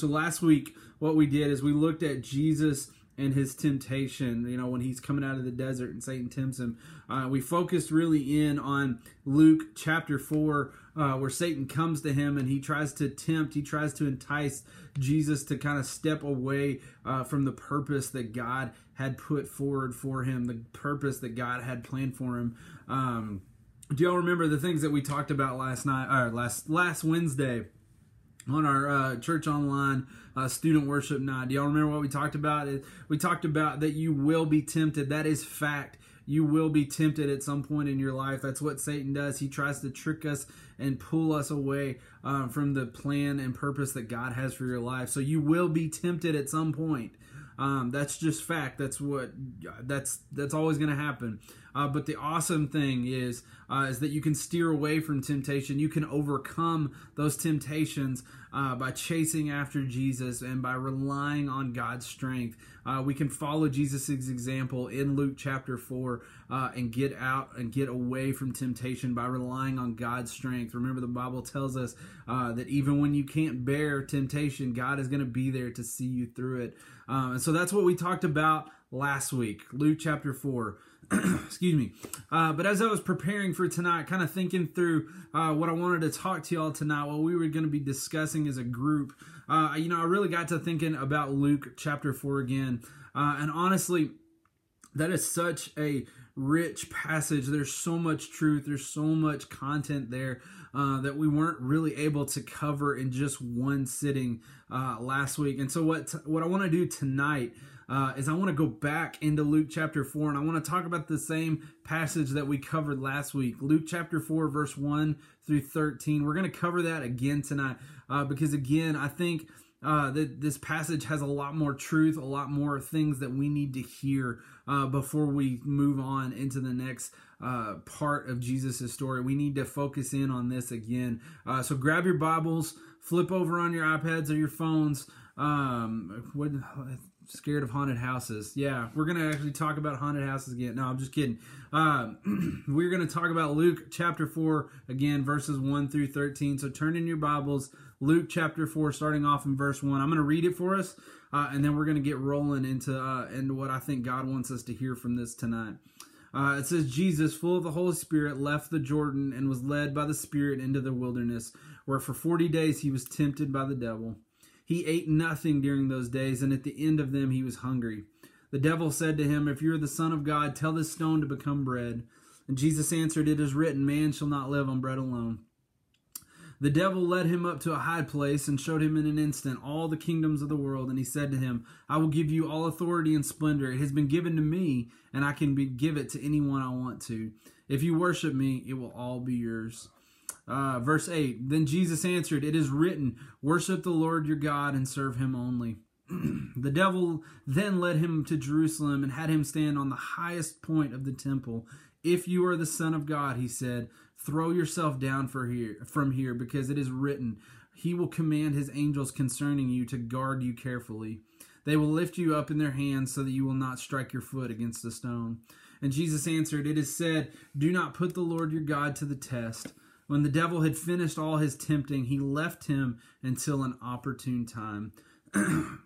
So last week, what we did is we looked at Jesus and his temptation. You know, when he's coming out of the desert and Satan tempts him. Uh, we focused really in on Luke chapter four, uh, where Satan comes to him and he tries to tempt, he tries to entice Jesus to kind of step away uh, from the purpose that God had put forward for him, the purpose that God had planned for him. Um, do y'all remember the things that we talked about last night or last last Wednesday? On our uh, church online uh, student worship night. Do y'all remember what we talked about? We talked about that you will be tempted. That is fact. You will be tempted at some point in your life. That's what Satan does. He tries to trick us and pull us away uh, from the plan and purpose that God has for your life. So you will be tempted at some point. Um, that's just fact. That's what that's that's always going to happen. Uh, but the awesome thing is uh, is that you can steer away from temptation. You can overcome those temptations uh, by chasing after Jesus and by relying on God's strength. Uh, we can follow Jesus' example in Luke chapter 4 uh, and get out and get away from temptation by relying on God's strength. Remember, the Bible tells us uh, that even when you can't bear temptation, God is going to be there to see you through it. Um, and so that's what we talked about last week, Luke chapter 4. excuse me. Uh, but as I was preparing for tonight, kind of thinking through uh, what I wanted to talk to y'all tonight, what we were going to be discussing as a group, uh, you know, I really got to thinking about Luke chapter 4 again. Uh, and honestly, that is such a rich passage. There's so much truth, there's so much content there. Uh, that we weren't really able to cover in just one sitting uh, last week. And so, what t- what I want to do tonight uh, is I want to go back into Luke chapter 4 and I want to talk about the same passage that we covered last week. Luke chapter 4, verse 1 through 13. We're going to cover that again tonight uh, because, again, I think uh, that this passage has a lot more truth, a lot more things that we need to hear uh, before we move on into the next uh, part of Jesus' story. We need to focus in on this again. Uh, so grab your Bibles, flip over on your iPads or your phones. Um, what scared of haunted houses. Yeah, we're gonna actually talk about haunted houses again. No, I'm just kidding. Uh, we're gonna talk about Luke chapter four again, verses one through thirteen. So turn in your Bibles, Luke chapter four, starting off in verse one. I'm gonna read it for us, uh, and then we're gonna get rolling into uh, into what I think God wants us to hear from this tonight. Uh, it says Jesus, full of the Holy Spirit, left the Jordan and was led by the Spirit into the wilderness, where for forty days he was tempted by the devil. He ate nothing during those days, and at the end of them he was hungry. The devil said to him, If you are the Son of God, tell this stone to become bread. And Jesus answered, It is written, Man shall not live on bread alone. The devil led him up to a high place and showed him in an instant all the kingdoms of the world. And he said to him, I will give you all authority and splendor. It has been given to me, and I can be, give it to anyone I want to. If you worship me, it will all be yours. Uh, verse 8 Then Jesus answered, It is written, Worship the Lord your God and serve him only. the devil then led him to Jerusalem and had him stand on the highest point of the temple. If you are the Son of God, he said, throw yourself down for here, from here, because it is written, He will command His angels concerning you to guard you carefully. They will lift you up in their hands so that you will not strike your foot against a stone. And Jesus answered, It is said, Do not put the Lord your God to the test. When the devil had finished all his tempting, he left him until an opportune time.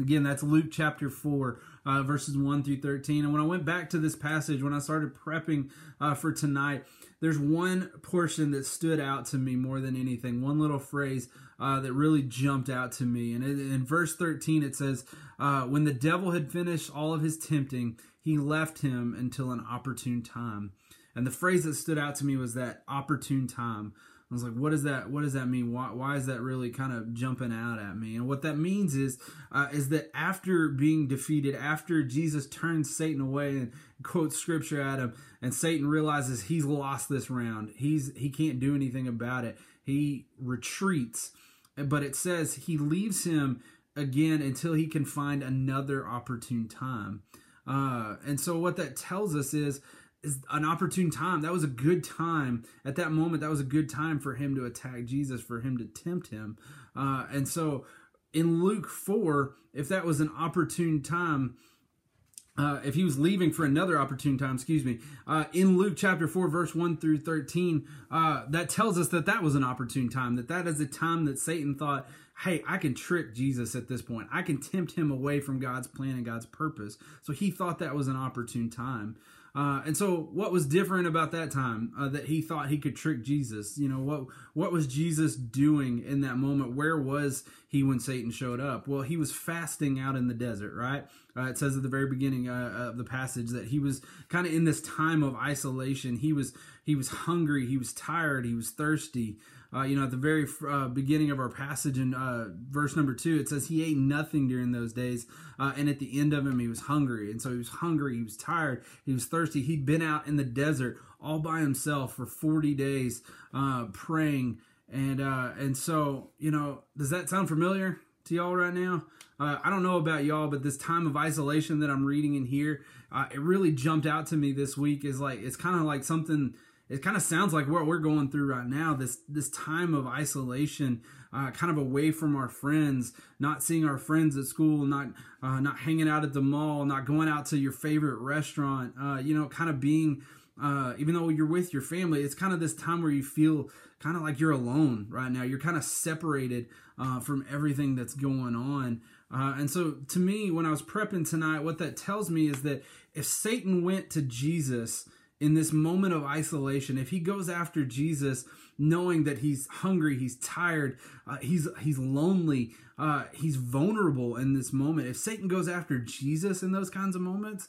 Again, that's Luke chapter 4, uh, verses 1 through 13. And when I went back to this passage, when I started prepping uh, for tonight, there's one portion that stood out to me more than anything, one little phrase uh, that really jumped out to me. And in verse 13, it says, uh, When the devil had finished all of his tempting, he left him until an opportune time. And the phrase that stood out to me was that opportune time. I was like, what does that what does that mean? Why, why is that really kind of jumping out at me? And what that means is uh, is that after being defeated, after Jesus turns Satan away and quotes scripture at him, and Satan realizes he's lost this round, he's he can't do anything about it. He retreats, but it says he leaves him again until he can find another opportune time. Uh, and so what that tells us is an opportune time. That was a good time at that moment. That was a good time for him to attack Jesus, for him to tempt him. Uh, and so in Luke 4, if that was an opportune time, uh, if he was leaving for another opportune time, excuse me, uh, in Luke chapter 4, verse 1 through 13, uh, that tells us that that was an opportune time, that that is a time that Satan thought, hey, I can trick Jesus at this point. I can tempt him away from God's plan and God's purpose. So he thought that was an opportune time. Uh, and so, what was different about that time uh, that he thought he could trick Jesus? You know, what what was Jesus doing in that moment? Where was he when Satan showed up? Well, he was fasting out in the desert, right? Uh, it says at the very beginning uh, of the passage that he was kind of in this time of isolation. He was he was hungry, he was tired, he was thirsty. Uh, you know, at the very uh, beginning of our passage in uh, verse number two, it says he ate nothing during those days, uh, and at the end of him, he was hungry, and so he was hungry, he was tired, he was thirsty. He'd been out in the desert all by himself for forty days, uh, praying, and uh, and so you know, does that sound familiar to y'all right now? I don't know about y'all, but this time of isolation that I'm reading in here, it really jumped out to me this week. Is like it's kind of like something it kind of sounds like what we're going through right now this this time of isolation uh, kind of away from our friends not seeing our friends at school not uh, not hanging out at the mall not going out to your favorite restaurant uh, you know kind of being uh, even though you're with your family it's kind of this time where you feel kind of like you're alone right now. You're kind of separated uh, from everything that's going on. Uh, and so to me when i was prepping tonight what that tells me is that if satan went to jesus in this moment of isolation, if he goes after Jesus, knowing that he's hungry, he's tired, uh, he's he's lonely, uh, he's vulnerable in this moment. If Satan goes after Jesus in those kinds of moments,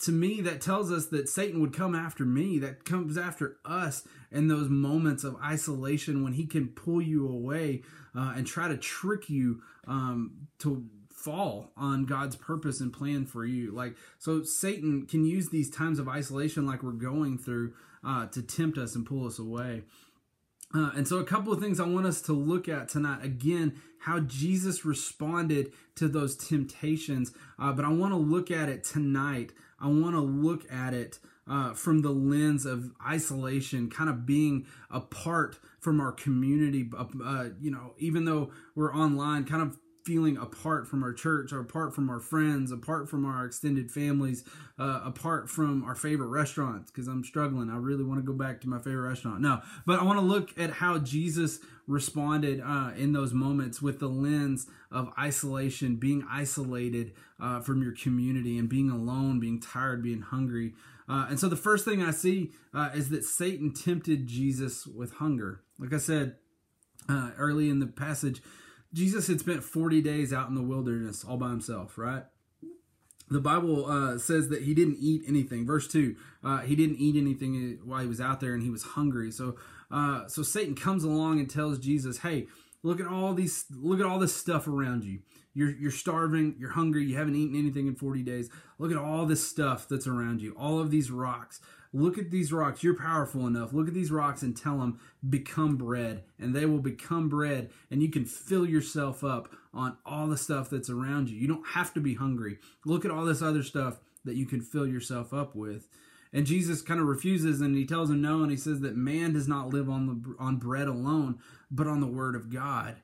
to me that tells us that Satan would come after me. That comes after us in those moments of isolation when he can pull you away uh, and try to trick you um, to fall on God's purpose and plan for you. Like, so Satan can use these times of isolation, like we're going through, uh, to tempt us and pull us away. Uh, and so, a couple of things I want us to look at tonight. Again, how Jesus responded to those temptations. Uh, but I want to look at it tonight. I want to look at it uh, from the lens of isolation, kind of being apart from our community. Uh, you know, even though we're online, kind of feeling apart from our church, or apart from our friends, apart from our extended families, uh, apart from our favorite restaurants. Because I'm struggling, I really want to go back to my favorite restaurant. No, but I want to look at how Jesus responded uh, in those moments with the lens of isolation, being isolated uh, from your community, and being alone, being tired, being hungry. Uh, and so the first thing I see uh, is that Satan tempted Jesus with hunger. Like I said uh, early in the passage, Jesus had spent 40 days out in the wilderness all by himself, right? The Bible uh, says that he didn't eat anything. Verse 2, uh, he didn't eat anything while he was out there and he was hungry. So, uh, so Satan comes along and tells Jesus, hey, look at all these, look at all this stuff around you. You're, you're starving, you're hungry, you haven't eaten anything in 40 days. Look at all this stuff that's around you, all of these rocks. Look at these rocks. You're powerful enough. Look at these rocks and tell them, become bread. And they will become bread. And you can fill yourself up on all the stuff that's around you. You don't have to be hungry. Look at all this other stuff that you can fill yourself up with. And Jesus kind of refuses and he tells him no. And he says that man does not live on, the, on bread alone, but on the word of God.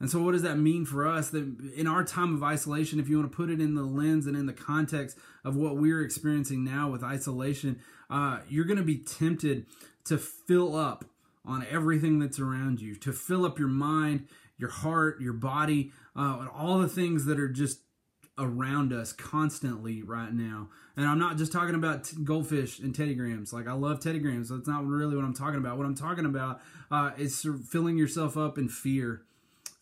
And so, what does that mean for us? That in our time of isolation, if you want to put it in the lens and in the context of what we're experiencing now with isolation, uh, you're going to be tempted to fill up on everything that's around you, to fill up your mind, your heart, your body, uh, and all the things that are just around us constantly right now. And I'm not just talking about t- goldfish and Teddy Grahams. Like I love Teddy Grahams, so it's not really what I'm talking about. What I'm talking about uh, is filling yourself up in fear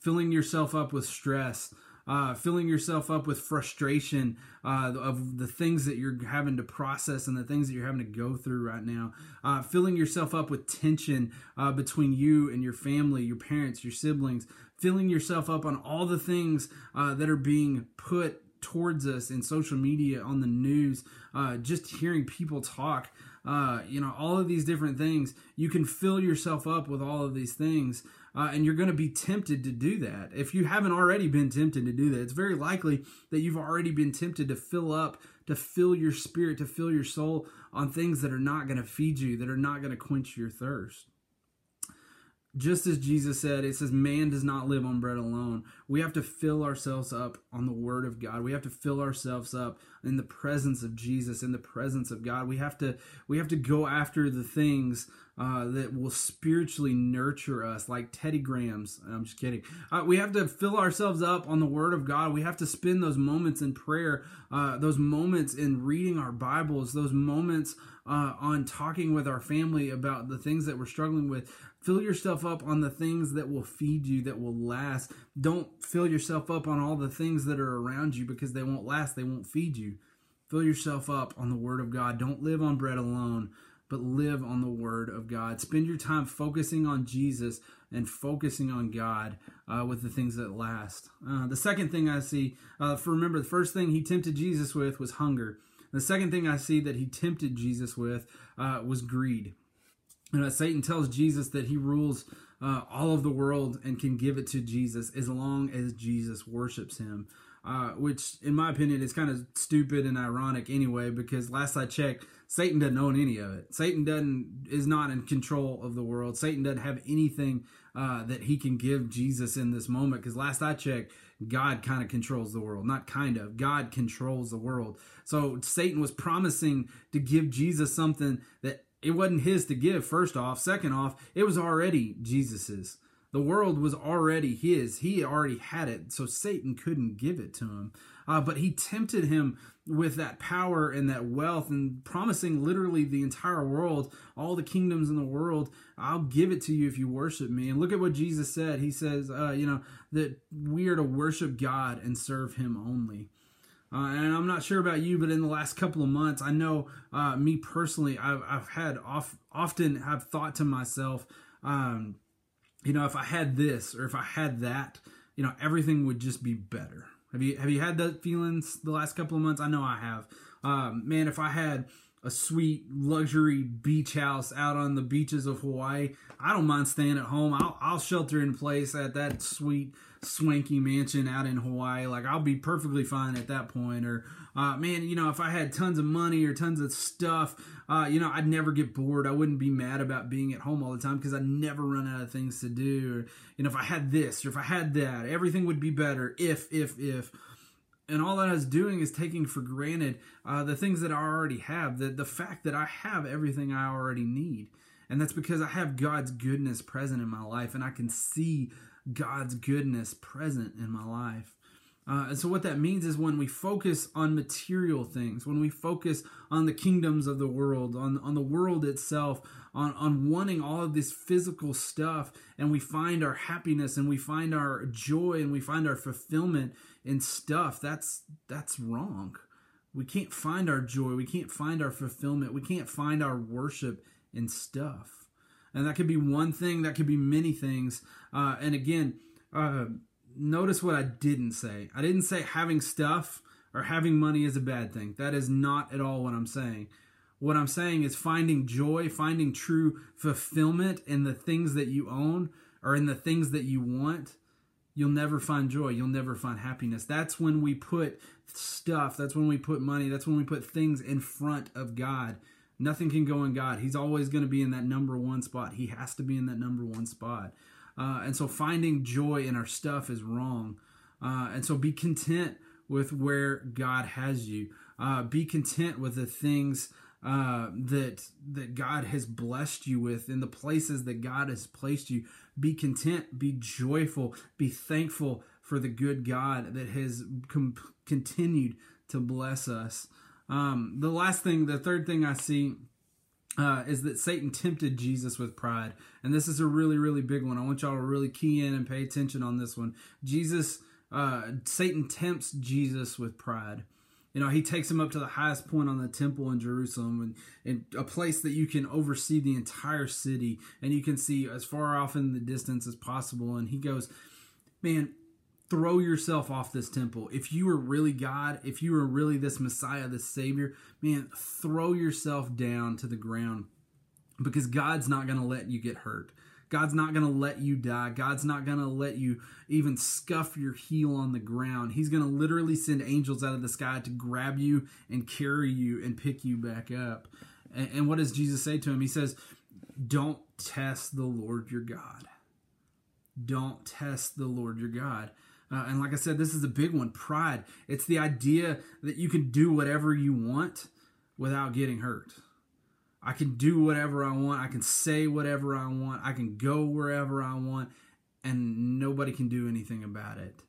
filling yourself up with stress, uh, filling yourself up with frustration uh, of the things that you're having to process and the things that you're having to go through right now, uh, filling yourself up with tension uh, between you and your family, your parents, your siblings, filling yourself up on all the things uh, that are being put towards us in social media, on the news, uh, just hearing people talk. you know, all of these different things. You can fill yourself up with all of these things uh, and you're going to be tempted to do that. If you haven't already been tempted to do that, it's very likely that you've already been tempted to fill up, to fill your spirit, to fill your soul on things that are not going to feed you, that are not going to quench your thirst. Just as Jesus said, it says, man does not live on bread alone. we have to fill ourselves up on the Word of God. We have to fill ourselves up in the presence of Jesus, in the presence of God. We have to we have to go after the things uh, that will spiritually nurture us, like Teddy Grahams. I'm just kidding. Uh, we have to fill ourselves up on the Word of God. We have to spend those moments in prayer, uh, those moments in reading our Bibles, those moments uh, on talking with our family about the things that we're struggling with. Fill yourself up on the things that will feed you, that will last. Don't fill yourself up on all the things that are around you because they won't last, they won't feed you. Fill yourself up on the Word of God. Don't live on bread alone but live on the Word of God. Spend your time focusing on Jesus and focusing on God uh, with the things that last. Uh, the second thing I see, uh, for remember, the first thing he tempted Jesus with was hunger. The second thing I see that he tempted Jesus with uh, was greed. Uh, Satan tells Jesus that he rules uh, all of the world and can give it to Jesus as long as Jesus worships him. Uh, which, in my opinion, is kind of stupid and ironic anyway, because last I checked, Satan doesn't own any of it. Satan doesn't is not in control of the world. Satan doesn't have anything uh, that he can give Jesus in this moment. Because last I checked, God kind of controls the world. Not kind of. God controls the world. So Satan was promising to give Jesus something that it wasn't his to give. First off, second off, it was already Jesus's. The world was already his. He already had it, so Satan couldn't give it to him. Uh, but he tempted him with that power and that wealth and promising literally the entire world, all the kingdoms in the world, I'll give it to you if you worship me. And look at what Jesus said. He says, uh, you know, that we are to worship God and serve him only. Uh, and I'm not sure about you, but in the last couple of months, I know uh, me personally, I've, I've had off, often have thought to myself, um, you know, if I had this or if I had that, you know, everything would just be better. Have you have you had that feelings the last couple of months? I know I have. Um, man, if I had a sweet luxury beach house out on the beaches of Hawaii, I don't mind staying at home. I'll, I'll shelter in place at that sweet swanky mansion out in Hawaii. Like I'll be perfectly fine at that point. Or uh, man, you know, if I had tons of money or tons of stuff, uh, you know, I'd never get bored. I wouldn't be mad about being at home all the time because I never run out of things to do. Or, you know, if I had this or if I had that, everything would be better if, if, if. And all that I was doing is taking for granted uh, the things that I already have, the, the fact that I have everything I already need. And that's because I have God's goodness present in my life and I can see God's goodness present in my life. Uh, and so, what that means is when we focus on material things, when we focus on the kingdoms of the world, on, on the world itself, on, on wanting all of this physical stuff, and we find our happiness and we find our joy and we find our fulfillment in stuff, that's, that's wrong. We can't find our joy. We can't find our fulfillment. We can't find our worship in stuff. And that could be one thing, that could be many things. Uh, and again, uh, notice what I didn't say. I didn't say having stuff or having money is a bad thing. That is not at all what I'm saying. What I'm saying is finding joy, finding true fulfillment in the things that you own or in the things that you want. You'll never find joy. You'll never find happiness. That's when we put stuff, that's when we put money, that's when we put things in front of God. Nothing can go in God. He's always going to be in that number one spot. He has to be in that number one spot. Uh, and so finding joy in our stuff is wrong. Uh, and so be content with where God has you. Uh, be content with the things uh, that that God has blessed you with in the places that God has placed you. Be content. Be joyful. Be thankful for the good God that has com- continued to bless us. Um, the last thing, the third thing I see uh, is that Satan tempted Jesus with pride. And this is a really, really big one. I want y'all to really key in and pay attention on this one. Jesus, uh, Satan tempts Jesus with pride. You know, he takes him up to the highest point on the temple in Jerusalem and, and a place that you can oversee the entire city and you can see as far off in the distance as possible. And he goes, Man, throw yourself off this temple. If you were really God, if you were really this Messiah, this Savior, man, throw yourself down to the ground because God's not going to let you get hurt. God's not going to let you die. God's not going to let you even scuff your heel on the ground. He's going to literally send angels out of the sky to grab you and carry you and pick you back up. And, and what does Jesus say to him? He says, Don't test the Lord your God. Don't test the Lord your God. Uh, and like I said, this is a big one pride. It's the idea that you can do whatever you want without getting hurt. I can do whatever I want. I can say whatever I want. I can go wherever I want, and nobody can do anything about it.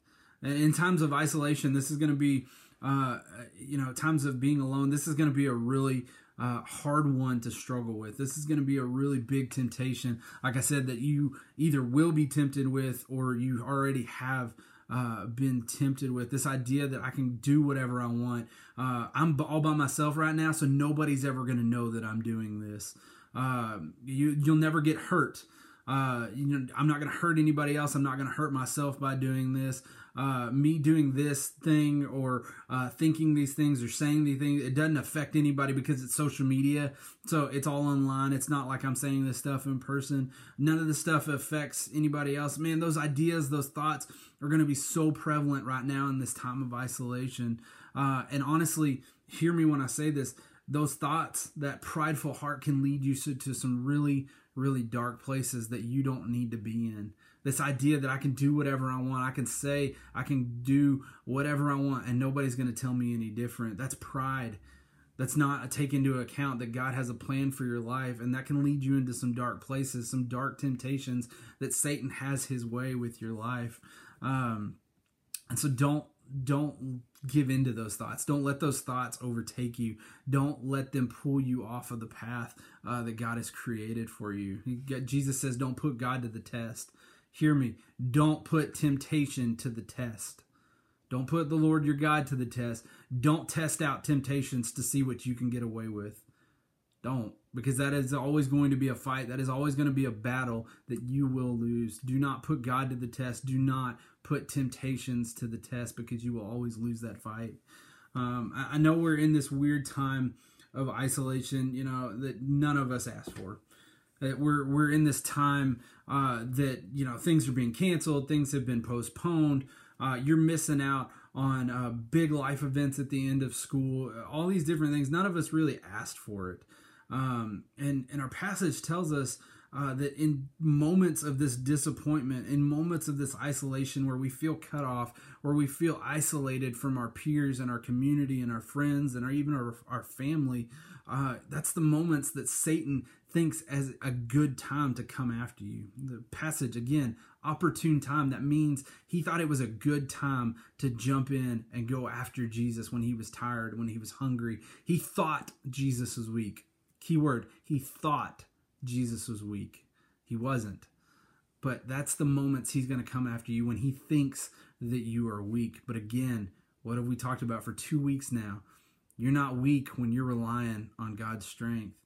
And in times of isolation, this is going to be, uh, you know, times of being alone, this is going to be a really uh, hard one to struggle with. This is going to be a really big temptation. Like I said, that you either will be tempted with or you already have uh, been tempted with this idea that I can do whatever I want. Uh, I'm all by myself right now, so nobody's ever going to know that I'm doing this. Uh, you you'll never get hurt. Uh, you know, I'm not going to hurt anybody else. I'm not going to hurt myself by doing this uh, me doing this thing or uh, thinking these things or saying these things, it doesn't affect anybody because it's social media. So it's all online. It's not like I'm saying this stuff in person. None of this stuff affects anybody else. Man, those ideas, those thoughts are going to be so prevalent right now in this time of isolation. Uh, and honestly, hear me when I say this those thoughts, that prideful heart can lead you to, some really, really dark places that you don't need to be in this idea that I can do whatever I want. I can say I can do whatever I want and nobody's going to tell me any different. That's pride. That's not take into account that God has a plan for your life and that can lead you into some dark places, some dark temptations that Satan has his way with your life. Um, and so don't don't give into those thoughts. Don't let those thoughts overtake you. Don't let them pull you off of the path uh, that God has created for you. Jesus says, "Don't put God to the test." Hear me. Don't put temptation to the test. Don't put the Lord your God to the test. Don't test out temptations to see what you can get away with. Don't, because that is always going to be a fight. That is always going to be a battle that you will lose. Do not put God to the test. Do not put temptations to the test because you will always lose that fight. Um, I, I know we're in this weird time of isolation, you know, that none of us asked for. That we're we're in this time uh, that you know things are being canceled, things have been postponed. Uh, you're missing out on uh, big life events at the end of school. All these different things. None of us really asked for it, um, and and our passage tells us. Uh, that in moments of this disappointment, in moments of this isolation where we feel cut off, where we feel isolated from our peers and our community and our friends and our, even our, our family, uh, that's the moments that Satan thinks as a good time to come after you. The passage, again, opportune time. That means he thought it was a good time to jump in and go after Jesus when he was tired, when he was hungry. He thought Jesus was weak. Keyword, he thought Jesus was weak. He wasn't. But that's the moments he's going to come after you when he thinks that you are weak. But again, what have we talked about for two weeks now? You're not weak when you're relying on God's strength.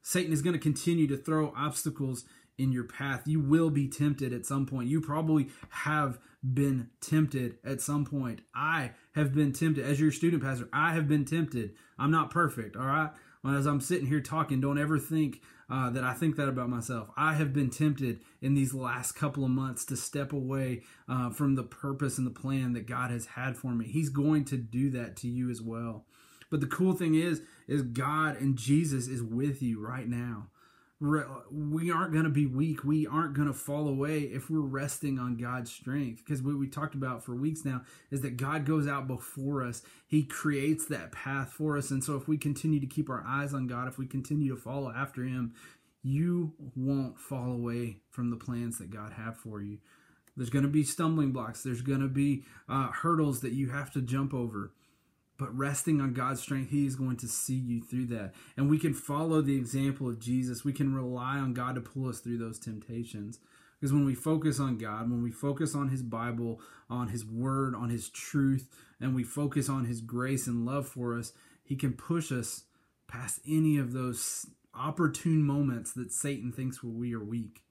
Satan is going to continue to throw obstacles in your path. You will be tempted at some point. You probably have been tempted at some point. I have been tempted. As your student pastor, I have been tempted. I'm not perfect, all right? As I'm sitting here talking, don't ever think uh, that I think that about myself. I have been tempted in these last couple of months to step away uh, from the purpose and the plan that God has had for me. He's going to do that to you as well. But the cool thing is, is God and Jesus is with you right now. We aren't going to be weak. We aren't going to fall away if we're resting on God's strength. Because what we talked about for weeks now is that God goes out before us. He creates that path for us. And so if we continue to keep our eyes on God, if we continue to follow after Him, you won't fall away from the plans that God have for you. There's going to be stumbling blocks. There's going to be uh, hurdles that you have to jump over but resting on God's strength, He is going to see you through that. And we can follow the example of Jesus. We can rely on God to pull us through those temptations. Because when we focus on God, when we focus on His Bible, on His Word, on His truth, and we focus on His grace and love for us, He can push us past any of those opportune moments that Satan thinks where we are weak.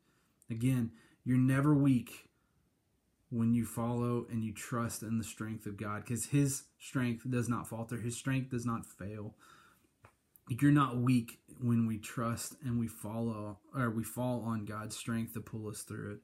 Again, you're never weak when you follow and you trust in the strength of God because his strength does not falter, his strength does not fail. You're not weak when we trust and we follow or we fall on God's strength to pull us through it.